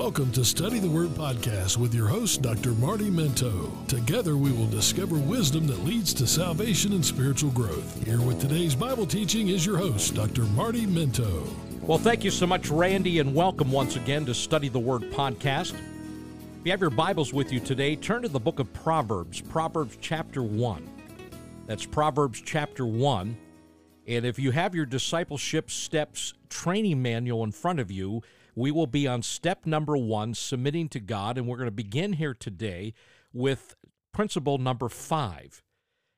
Welcome to Study the Word podcast with your host, Dr. Marty Minto. Together, we will discover wisdom that leads to salvation and spiritual growth. Here with today's Bible teaching is your host, Dr. Marty Minto. Well, thank you so much, Randy, and welcome once again to Study the Word podcast. If you have your Bibles with you today, turn to the book of Proverbs, Proverbs chapter 1. That's Proverbs chapter 1. And if you have your discipleship steps training manual in front of you, we will be on step number one, submitting to God. And we're going to begin here today with principle number five.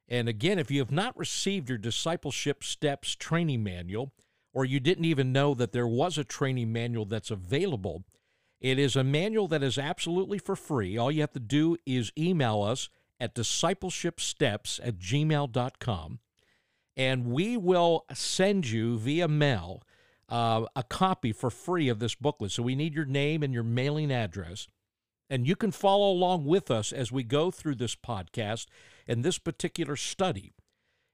And again, if you have not received your discipleship steps training manual, or you didn't even know that there was a training manual that's available, it is a manual that is absolutely for free. All you have to do is email us at discipleshipsteps at gmail.com, and we will send you via mail uh, a copy for free of this booklet. So we need your name and your mailing address. And you can follow along with us as we go through this podcast and this particular study.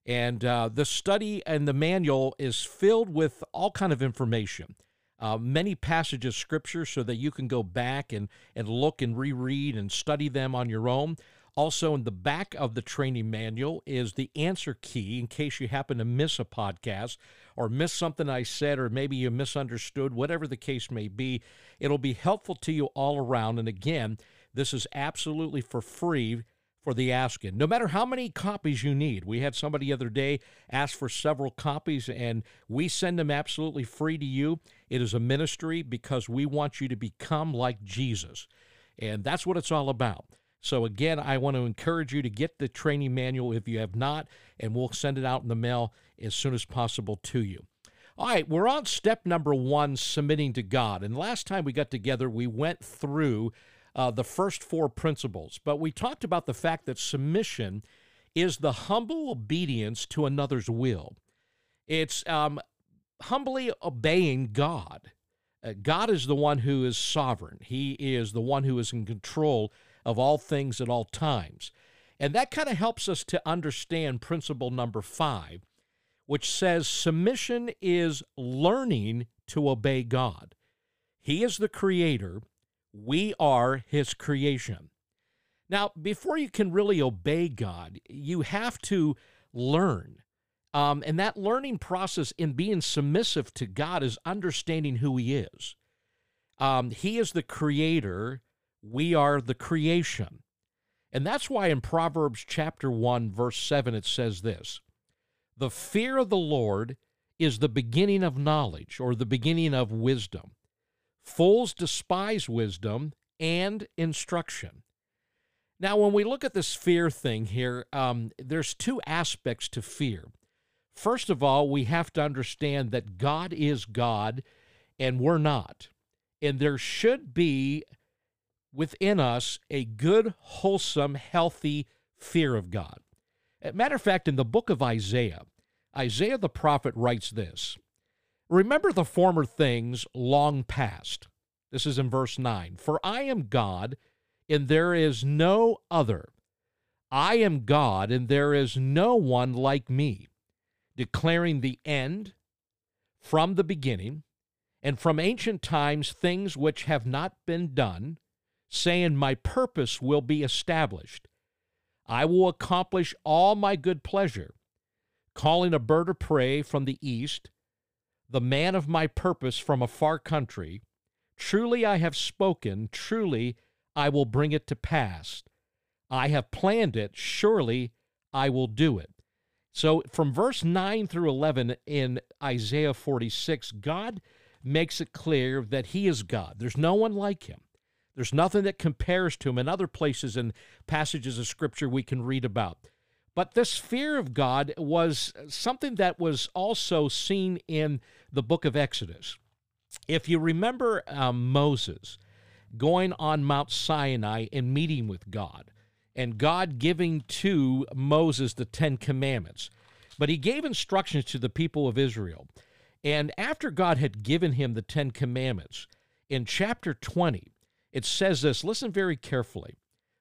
And uh, the study and the manual is filled with all kind of information. Uh, many passages of scripture so that you can go back and, and look and reread and study them on your own. Also, in the back of the training manual is the answer key in case you happen to miss a podcast or miss something I said, or maybe you misunderstood, whatever the case may be. It'll be helpful to you all around. And again, this is absolutely for free for the asking. No matter how many copies you need, we had somebody the other day ask for several copies, and we send them absolutely free to you. It is a ministry because we want you to become like Jesus. And that's what it's all about. So, again, I want to encourage you to get the training manual if you have not, and we'll send it out in the mail as soon as possible to you. All right, we're on step number one submitting to God. And last time we got together, we went through uh, the first four principles, but we talked about the fact that submission is the humble obedience to another's will. It's um, humbly obeying God. Uh, God is the one who is sovereign, He is the one who is in control of all things at all times. And that kind of helps us to understand principle number five, which says submission is learning to obey God. He is the creator, we are his creation. Now, before you can really obey God, you have to learn. Um, and that learning process in being submissive to God is understanding who He is. Um, he is the creator, we are the creation. And that's why in Proverbs chapter 1, verse 7, it says this The fear of the Lord is the beginning of knowledge or the beginning of wisdom. Fools despise wisdom and instruction. Now, when we look at this fear thing here, um, there's two aspects to fear. First of all, we have to understand that God is God and we're not. And there should be within us a good, wholesome, healthy fear of God. Matter of fact, in the book of Isaiah, Isaiah the prophet writes this Remember the former things long past. This is in verse 9. For I am God, and there is no other. I am God, and there is no one like me, declaring the end from the beginning, and from ancient times things which have not been done saying, My purpose will be established. I will accomplish all my good pleasure, calling a bird of prey from the east, the man of my purpose from a far country. Truly I have spoken, truly I will bring it to pass. I have planned it, surely I will do it. So from verse 9 through 11 in Isaiah 46, God makes it clear that He is God. There's no one like Him. There's nothing that compares to him in other places and passages of scripture we can read about. But this fear of God was something that was also seen in the book of Exodus. If you remember um, Moses going on Mount Sinai and meeting with God, and God giving to Moses the Ten Commandments, but he gave instructions to the people of Israel. And after God had given him the Ten Commandments, in chapter 20, it says this listen very carefully.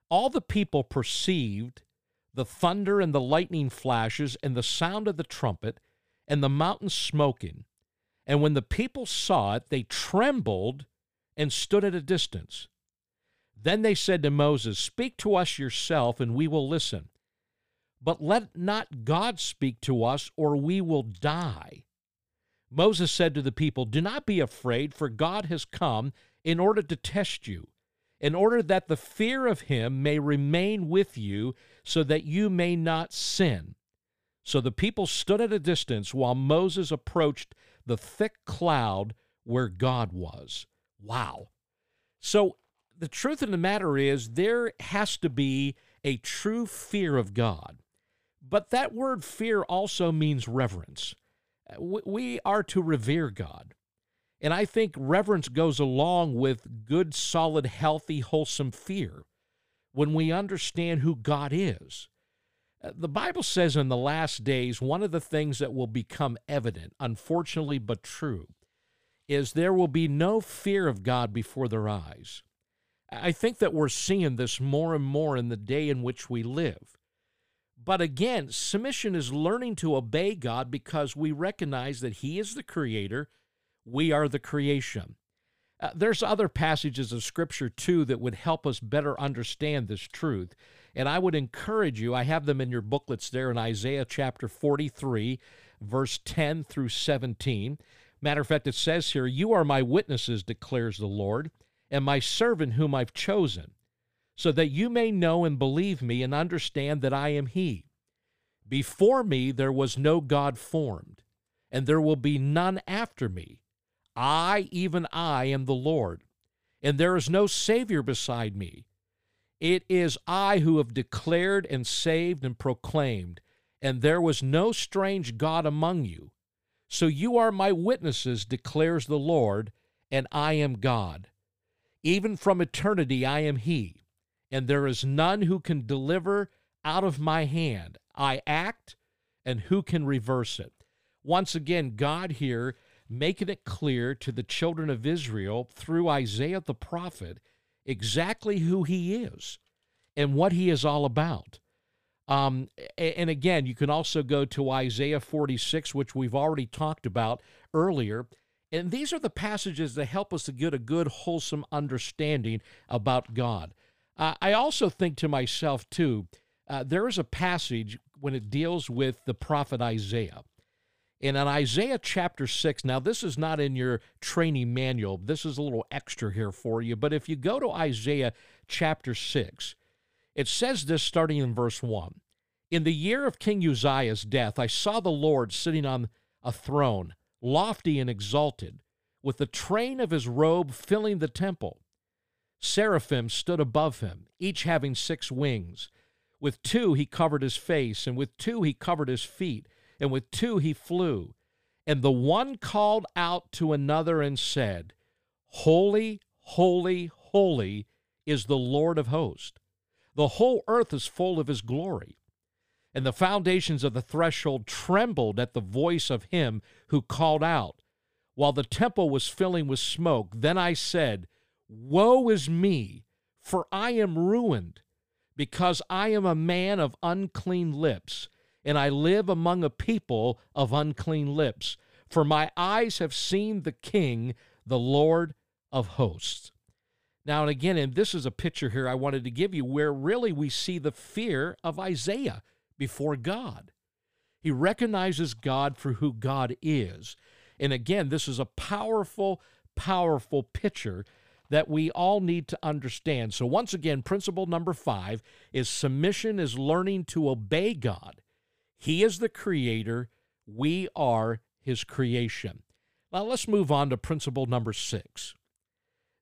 All the people perceived the thunder and the lightning flashes and the sound of the trumpet and the mountain smoking. And when the people saw it, they trembled and stood at a distance. Then they said to Moses, Speak to us yourself, and we will listen. But let not God speak to us, or we will die. Moses said to the people, Do not be afraid, for God has come in order to test you, in order that the fear of him may remain with you, so that you may not sin. So the people stood at a distance while Moses approached the thick cloud where God was. Wow. So the truth of the matter is, there has to be a true fear of God. But that word fear also means reverence. We are to revere God. And I think reverence goes along with good, solid, healthy, wholesome fear when we understand who God is. Uh, the Bible says in the last days, one of the things that will become evident, unfortunately but true, is there will be no fear of God before their eyes. I think that we're seeing this more and more in the day in which we live. But again, submission is learning to obey God because we recognize that He is the creator, we are the creation. Uh, there's other passages of Scripture too that would help us better understand this truth. And I would encourage you, I have them in your booklets there in Isaiah chapter 43, verse 10 through 17. Matter of fact, it says here, You are my witnesses, declares the Lord, and my servant whom I've chosen so that you may know and believe me and understand that I am He. Before me there was no God formed, and there will be none after me. I, even I, am the Lord, and there is no Savior beside me. It is I who have declared and saved and proclaimed, and there was no strange God among you. So you are my witnesses, declares the Lord, and I am God. Even from eternity I am He and there is none who can deliver out of my hand. I act, and who can reverse it? Once again, God here making it clear to the children of Israel through Isaiah the prophet exactly who he is and what he is all about. Um, and again, you can also go to Isaiah 46, which we've already talked about earlier. And these are the passages that help us to get a good, wholesome understanding about God. Uh, I also think to myself, too, uh, there is a passage when it deals with the prophet Isaiah. And in Isaiah chapter 6, now this is not in your training manual, this is a little extra here for you. But if you go to Isaiah chapter 6, it says this starting in verse 1 In the year of King Uzziah's death, I saw the Lord sitting on a throne, lofty and exalted, with the train of his robe filling the temple. Seraphim stood above him, each having six wings. With two he covered his face, and with two he covered his feet, and with two he flew. And the one called out to another and said, Holy, holy, holy is the Lord of hosts. The whole earth is full of his glory. And the foundations of the threshold trembled at the voice of him who called out. While the temple was filling with smoke, then I said, Woe is me, for I am ruined, because I am a man of unclean lips, and I live among a people of unclean lips. For my eyes have seen the King, the Lord of hosts. Now, and again, and this is a picture here I wanted to give you where really we see the fear of Isaiah before God. He recognizes God for who God is. And again, this is a powerful, powerful picture that we all need to understand. So, once again, principle number five is submission is learning to obey God. He is the creator, we are his creation. Now, let's move on to principle number six.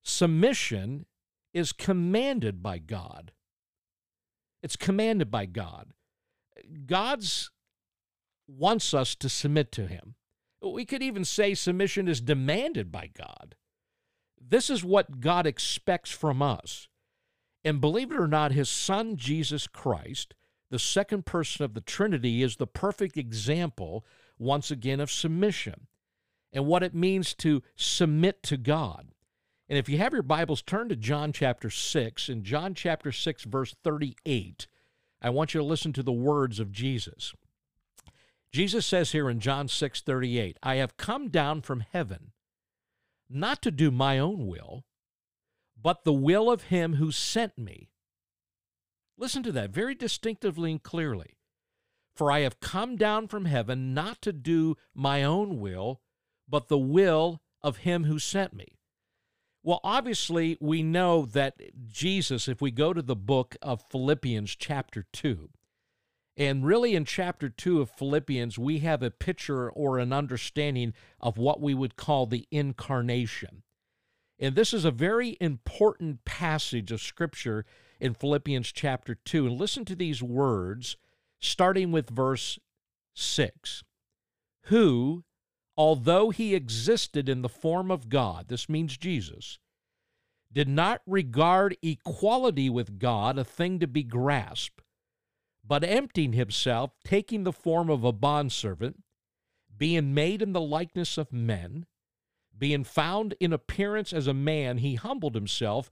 Submission is commanded by God. It's commanded by God. God's wants us to submit to him. We could even say submission is demanded by God. This is what God expects from us. And believe it or not, his son, Jesus Christ, the second person of the Trinity, is the perfect example, once again, of submission and what it means to submit to God. And if you have your Bibles, turn to John chapter 6. In John chapter 6, verse 38, I want you to listen to the words of Jesus. Jesus says here in John 6 38, I have come down from heaven not to do my own will, but the will of him who sent me. Listen to that very distinctively and clearly. For I have come down from heaven not to do my own will, but the will of him who sent me. Well, obviously, we know that Jesus, if we go to the book of Philippians, chapter 2, and really in chapter 2 of Philippians, we have a picture or an understanding of what we would call the incarnation. And this is a very important passage of Scripture in Philippians chapter 2. And listen to these words, starting with verse 6 Who, although he existed in the form of God, this means Jesus, did not regard equality with God a thing to be grasped, but emptying himself, taking the form of a bondservant, being made in the likeness of men, being found in appearance as a man, he humbled himself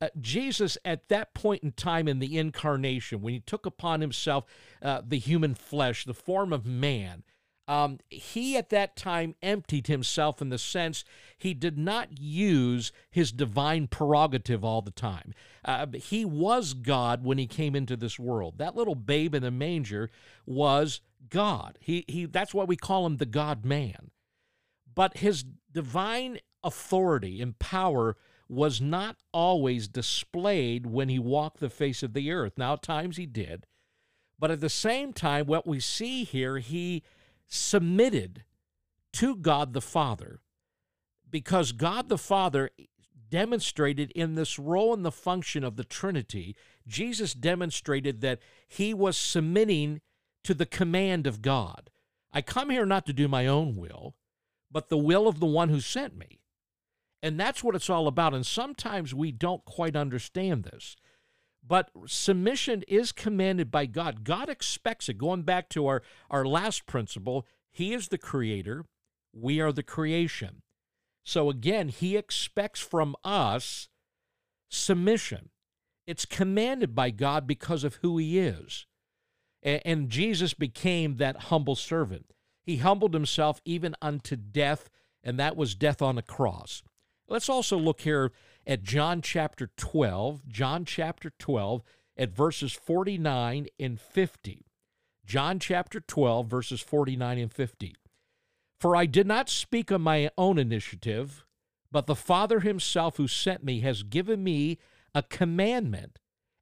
uh, Jesus, at that point in time in the incarnation, when he took upon himself uh, the human flesh, the form of man, um, he at that time emptied himself in the sense he did not use his divine prerogative all the time. Uh, he was God when he came into this world. That little babe in the manger was God. He, he, that's why we call him the God man. But his divine authority and power was not always displayed when he walked the face of the earth. Now, at times he did. But at the same time, what we see here, he submitted to God the Father because God the Father demonstrated in this role and the function of the Trinity, Jesus demonstrated that he was submitting to the command of God. I come here not to do my own will, but the will of the one who sent me. And that's what it's all about. And sometimes we don't quite understand this. But submission is commanded by God. God expects it. Going back to our, our last principle, He is the creator, we are the creation. So again, He expects from us submission. It's commanded by God because of who He is. And, Jesus became that humble servant. He humbled Himself even unto death, and that was death on the cross. Let's also look here at John chapter 12, John chapter 12, at verses 49 and 50. John chapter 12, verses 49 and 50. For I did not speak on my own initiative, but the Father himself who sent me has given me a commandment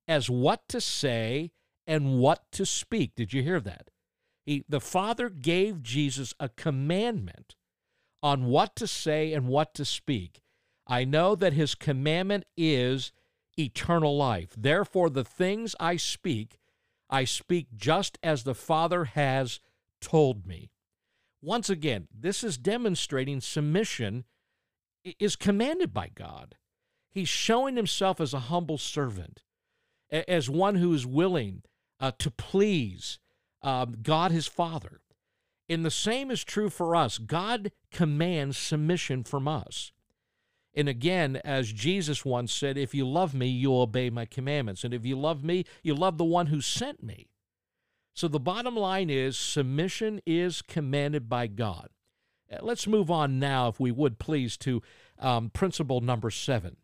as what to say and what to speak. Did you hear that? He, the Father gave Jesus a commandment on what to say and what to speak. I know that his commandment is eternal life. Therefore, the things I speak, I speak just as the Father has told me. Once again, this is demonstrating submission is commanded by God. He's showing himself as a humble servant, as one who is willing uh, to please um, God his Father. And the same is true for us. God commands submission from us. And again, as Jesus once said, if you love me, you obey my commandments. And if you love me, you love the one who sent me. So the bottom line is submission is commanded by God. Uh, let's move on now, if we would please, to um, principle number seven.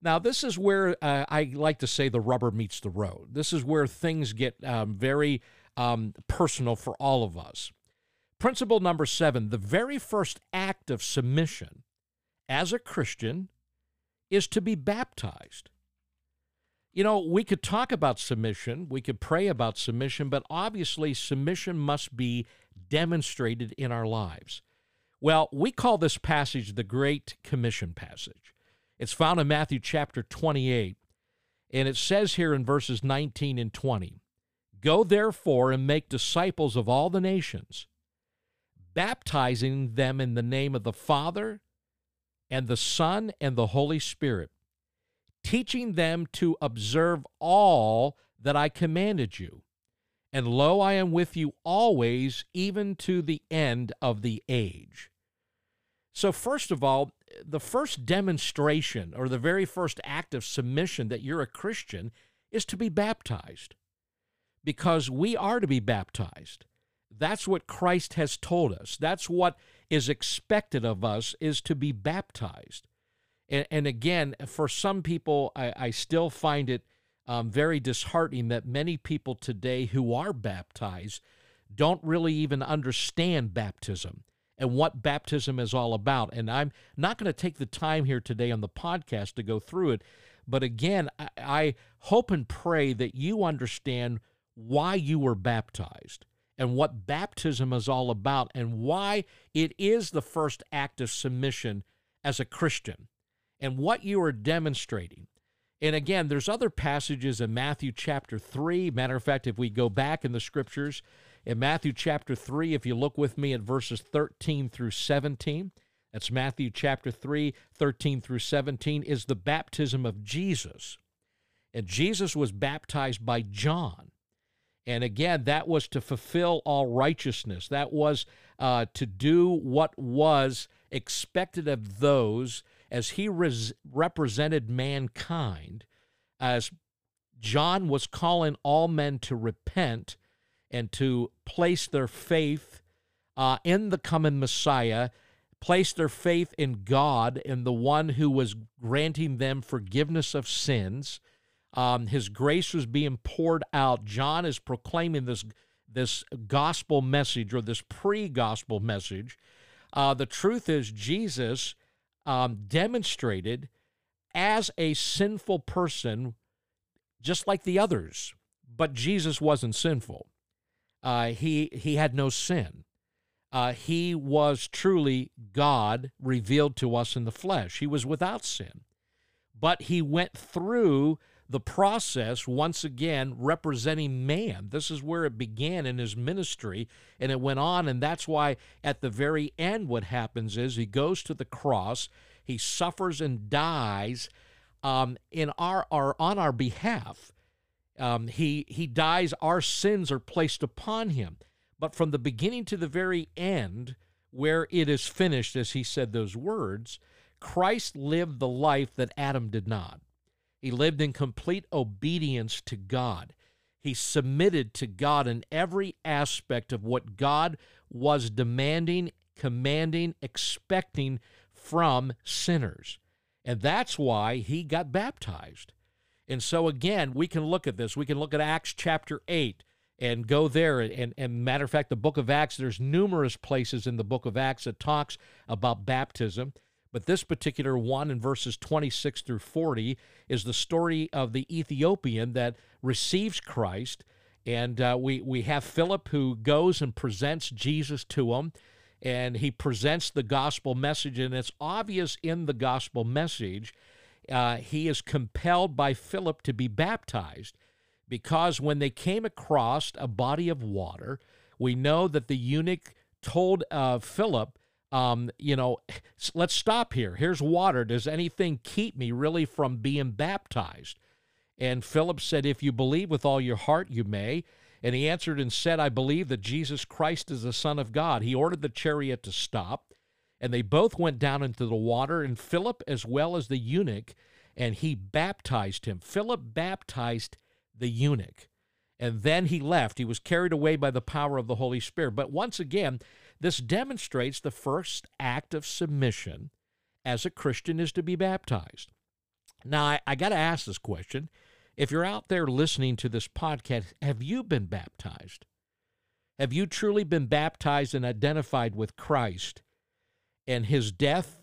Now, this is where uh, I like to say the rubber meets the road. This is where things get um, very um, personal for all of us. Principle number seven the very first act of submission as a Christian is to be baptized. You know, we could talk about submission, we could pray about submission, but obviously submission must be demonstrated in our lives. Well, we call this passage the Great Commission passage. It's found in Matthew chapter 28, and it says here in verses 19 and 20 Go therefore and make disciples of all the nations, baptizing them in the name of the Father, and the Son and the Holy Spirit, teaching them to observe all that I commanded you. And lo, I am with you always, even to the end of the age. So, first of all, the first demonstration or the very first act of submission that you're a Christian is to be baptized because we are to be baptized. That's what Christ has told us. That's what is expected of us is to be baptized. And, and again, for some people, I, I still find it um, very disheartening that many people today who are baptized don't really even understand baptism and what baptism is all about. And I'm not going to take the time here today on the podcast to go through it. But again, I, I hope and pray that you understand why you were baptized and what baptism is all about and why it is the first act of submission as a Christian and what you are demonstrating. And again, there's other passages in Matthew chapter 3. Matter of fact, if we go back in the scriptures, in Matthew chapter 3, if you look with me at verses 13 through 17, that's Matthew chapter 3, 13 through 17, is the baptism of Jesus. And Jesus was baptized by John. And again, that was to fulfill all righteousness. That was uh, to do what was expected of those as he res- represented mankind, as John was calling all men to repent and to place their faith uh, in the coming Messiah, place their faith in God and the one who was granting them forgiveness of sins um, his grace was being poured out. John is proclaiming this this gospel message or this pre-gospel message. Uh, the truth is, Jesus um, demonstrated as a sinful person, just like the others, but Jesus wasn't sinful. Uh, he he had no sin. Uh, he was truly God revealed to us in the flesh. He was without sin, but he went through the process once again representing man. This is where it began in his ministry and it went on. And that's why at the very end, what happens is he goes to the cross, he suffers and dies um, in our, our on our behalf. Um, he he dies. Our sins are placed upon him. But from the beginning to the very end, where it is finished, as he said those words, Christ lived the life that Adam did not. He lived in complete obedience to God. He submitted to God in every aspect of what God was demanding, commanding, expecting from sinners. And that's why he got baptized. And so, again, we can look at this. We can look at Acts chapter 8 and go there. And, and matter of fact, the book of Acts, there's numerous places in the book of Acts that talks about baptism. But this particular one in verses 26 through 40 is the story of the Ethiopian that receives Christ. And uh, we, we have Philip who goes and presents Jesus to him, and he presents the gospel message. And it's obvious in the gospel message, uh, he is compelled by Philip to be baptized because when they came across a body of water, we know that the eunuch told uh, Philip um, you know, let's stop here. Here's water. Does anything keep me really from being baptized? And Philip said, If you believe with all your heart, you may. And he answered and said, I believe that Jesus Christ is the Son of God. He ordered the chariot to stop, and they both went down into the water, and Philip as well as the eunuch, and he baptized him. Philip baptized the eunuch. And then he left. He was carried away by the power of the Holy Spirit. But once again, this demonstrates the first act of submission as a Christian is to be baptized. Now, I, I got to ask this question. If you're out there listening to this podcast, have you been baptized? Have you truly been baptized and identified with Christ and his death,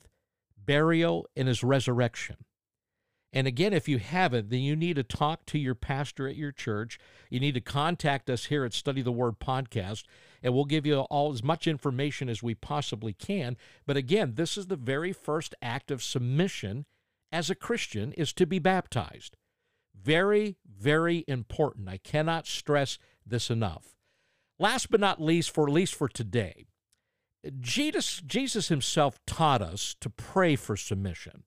burial, and his resurrection? And again, if you haven't, then you need to talk to your pastor at your church. You need to contact us here at Study the Word Podcast, and we'll give you all as much information as we possibly can. But again, this is the very first act of submission as a Christian is to be baptized. Very, very important. I cannot stress this enough. Last but not least, for at least for today, Jesus, Jesus himself taught us to pray for submission.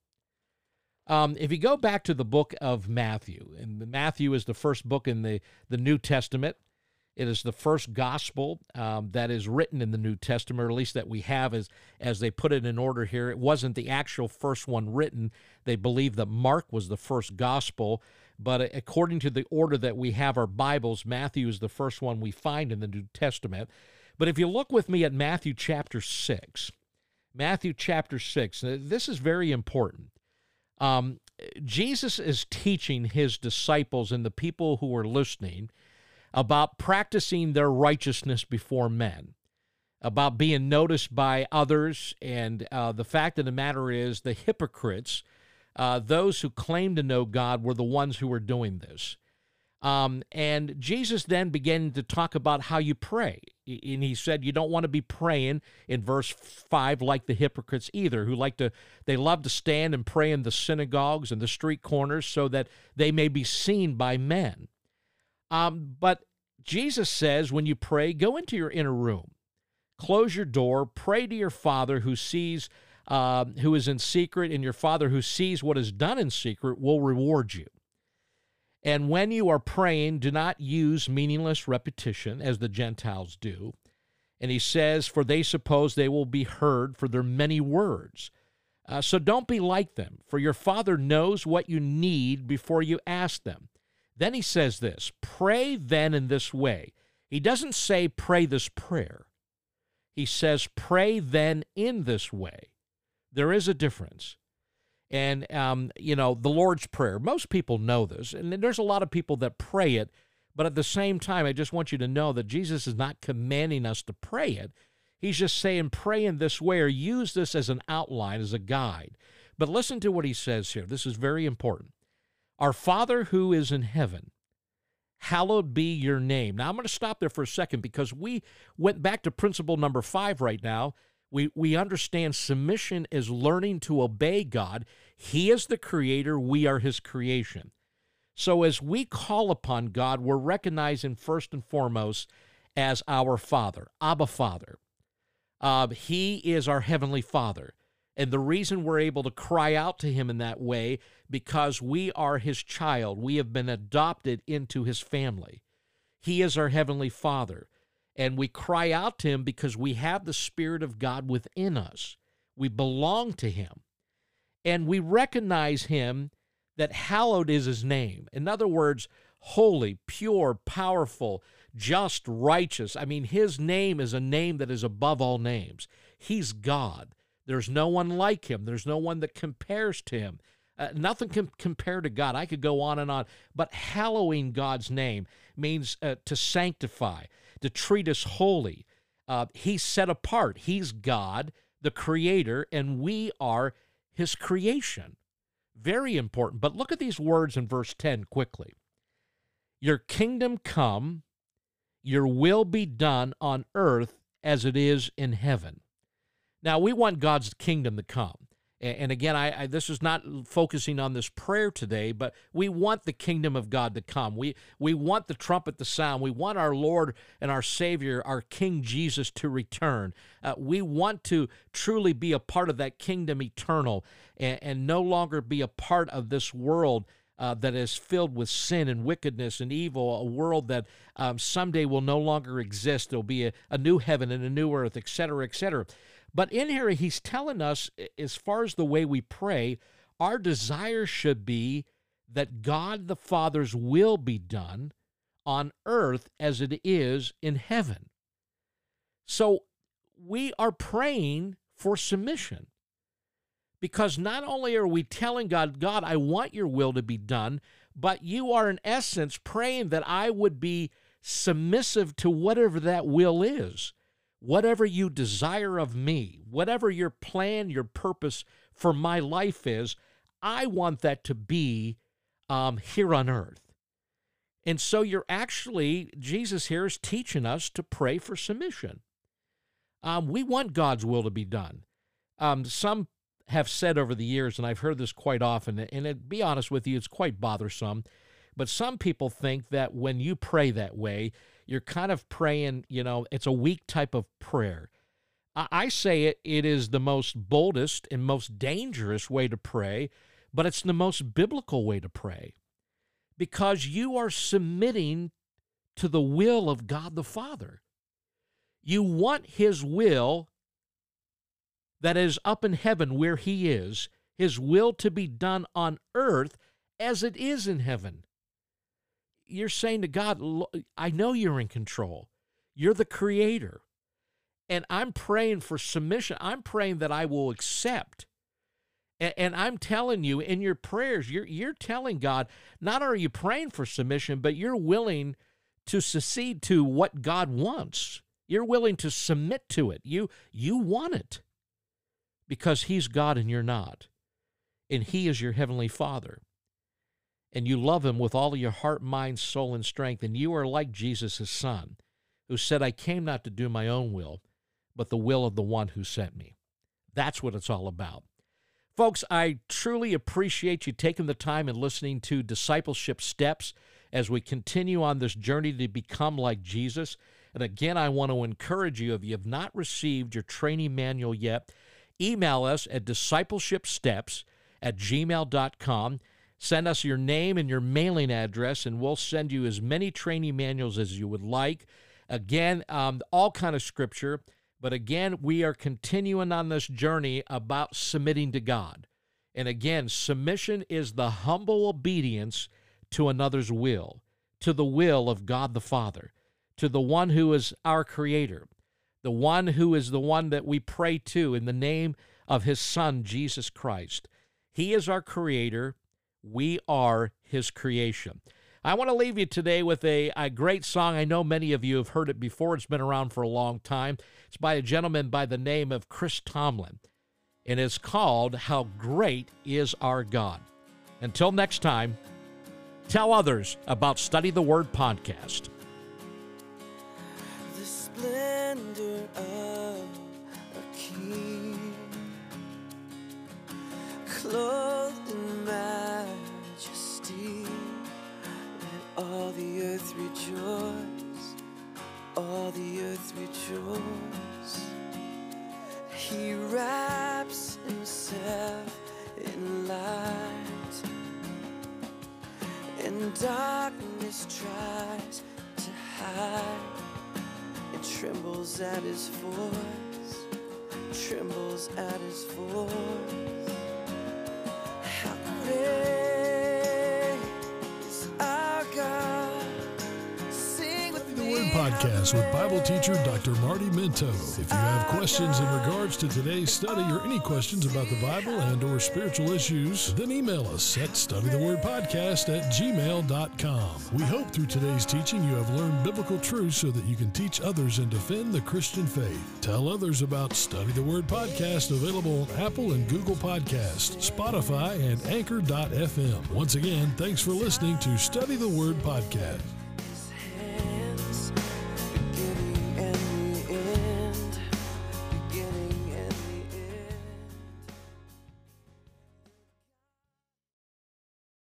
Um, if you go back to the book of Matthew, and Matthew is the first book in the, the New Testament, it is the first gospel um, that is written in the New Testament, or at least that we have as, as they put it in order here. It wasn't the actual first one written. They believe that Mark was the first gospel, but according to the order that we have our Bibles, Matthew is the first one we find in the New Testament. But if you look with me at Matthew chapter 6, Matthew chapter 6, this is very important. Um, Jesus is teaching his disciples and the people who are listening about practicing their righteousness before men, about being noticed by others. And uh, the fact of the matter is, the hypocrites, uh, those who claim to know God, were the ones who were doing this. Um, and Jesus then began to talk about how you pray. And he said, You don't want to be praying in verse 5 like the hypocrites either, who like to, they love to stand and pray in the synagogues and the street corners so that they may be seen by men. Um, but Jesus says, when you pray, go into your inner room, close your door, pray to your Father who sees, uh, who is in secret, and your Father who sees what is done in secret will reward you. And when you are praying, do not use meaningless repetition as the Gentiles do. And he says, For they suppose they will be heard for their many words. Uh, so don't be like them, for your Father knows what you need before you ask them. Then he says this pray then in this way. He doesn't say pray this prayer, he says pray then in this way. There is a difference. And, um, you know, the Lord's Prayer, most people know this, and there's a lot of people that pray it, but at the same time, I just want you to know that Jesus is not commanding us to pray it. He's just saying, pray in this way or use this as an outline, as a guide. But listen to what he says here. This is very important. Our Father who is in heaven, hallowed be your name. Now, I'm going to stop there for a second because we went back to principle number five right now. We, we understand submission is learning to obey God. He is the creator, we are his creation. So, as we call upon God, we're recognizing first and foremost as our Father, Abba Father. Uh, he is our Heavenly Father. And the reason we're able to cry out to him in that way because we are his child. We have been adopted into his family. He is our heavenly Father. And we cry out to him because we have the Spirit of God within us. We belong to him. And we recognize him that hallowed is his name. In other words, holy, pure, powerful, just, righteous. I mean, his name is a name that is above all names. He's God. There's no one like him. There's no one that compares to him. Uh, nothing can compare to God. I could go on and on. But hallowing God's name means uh, to sanctify, to treat us holy. Uh, he's set apart. He's God, the creator, and we are his creation. Very important. But look at these words in verse 10 quickly. Your kingdom come, your will be done on earth as it is in heaven. Now, we want God's kingdom to come. And again, I, I, this is not focusing on this prayer today, but we want the kingdom of God to come. We we want the trumpet to sound. We want our Lord and our Savior, our King Jesus, to return. Uh, we want to truly be a part of that kingdom eternal, and, and no longer be a part of this world uh, that is filled with sin and wickedness and evil, a world that um, someday will no longer exist. There'll be a, a new heaven and a new earth, et cetera, et cetera. But in here, he's telling us, as far as the way we pray, our desire should be that God the Father's will be done on earth as it is in heaven. So we are praying for submission because not only are we telling God, God, I want your will to be done, but you are in essence praying that I would be submissive to whatever that will is whatever you desire of me, whatever your plan, your purpose for my life is, I want that to be um, here on earth. And so you're actually, Jesus here is teaching us to pray for submission. Um, we want God's will to be done. Um, some have said over the years, and I've heard this quite often, and to be honest with you, it's quite bothersome. But some people think that when you pray that way, you're kind of praying, you know, it's a weak type of prayer. I say it, it is the most boldest and most dangerous way to pray but it's the most biblical way to pray because you are submitting to the will of God the Father. You want His will that is up in heaven where He is, His will to be done on earth as it is in heaven. You're saying to God, I know you're in control. You're the creator. And I'm praying for submission. I'm praying that I will accept. And, I'm telling you, in your prayers, you're, you're telling God, not are you praying for submission, but you're willing to secede to what God wants. You're willing to submit to it. You, you want it because He's God and you're not. And He is your Heavenly Father. And you love Him with all of your heart, mind, soul, and strength. And you are like Jesus' his Son, who said, I came not to do my own will but the will of the one who sent me. That's what it's all about. Folks, I truly appreciate you taking the time and listening to Discipleship Steps as we continue on this journey to become like Jesus. And again, I want to encourage you if you have not received your training manual yet, email us at discipleshipsteps at gmail.com. Send us your name and your mailing address, and we'll send you as many training manuals as you would like. Again, um, all kind of scripture but again, we are continuing on this journey about submitting to God. And again, submission is the humble obedience to another's will, to the will of God the Father, to the one who is our Creator, the one who is the one that we pray to in the name of His Son, Jesus Christ. He is our Creator. We are His creation. I want to leave you today with a, a great song. I know many of you have heard it before, it's been around for a long time. It's by a gentleman by the name of Chris Tomlin, and it's called How Great Is Our God. Until next time, tell others about Study the Word podcast. The splendor of clothed in majesty. Let All the earth rejoice, all the earth rejoice. He wraps himself in light, and darkness tries to hide. It trembles at his voice, trembles at his voice. How podcast with Bible teacher Dr. Marty Minto. If you have questions in regards to today's study or any questions about the Bible and or spiritual issues, then email us at studythewordpodcast at gmail.com. We hope through today's teaching you have learned biblical truths so that you can teach others and defend the Christian faith. Tell others about Study the Word podcast available on Apple and Google Podcasts, Spotify, and Anchor.fm. Once again, thanks for listening to Study the Word podcast.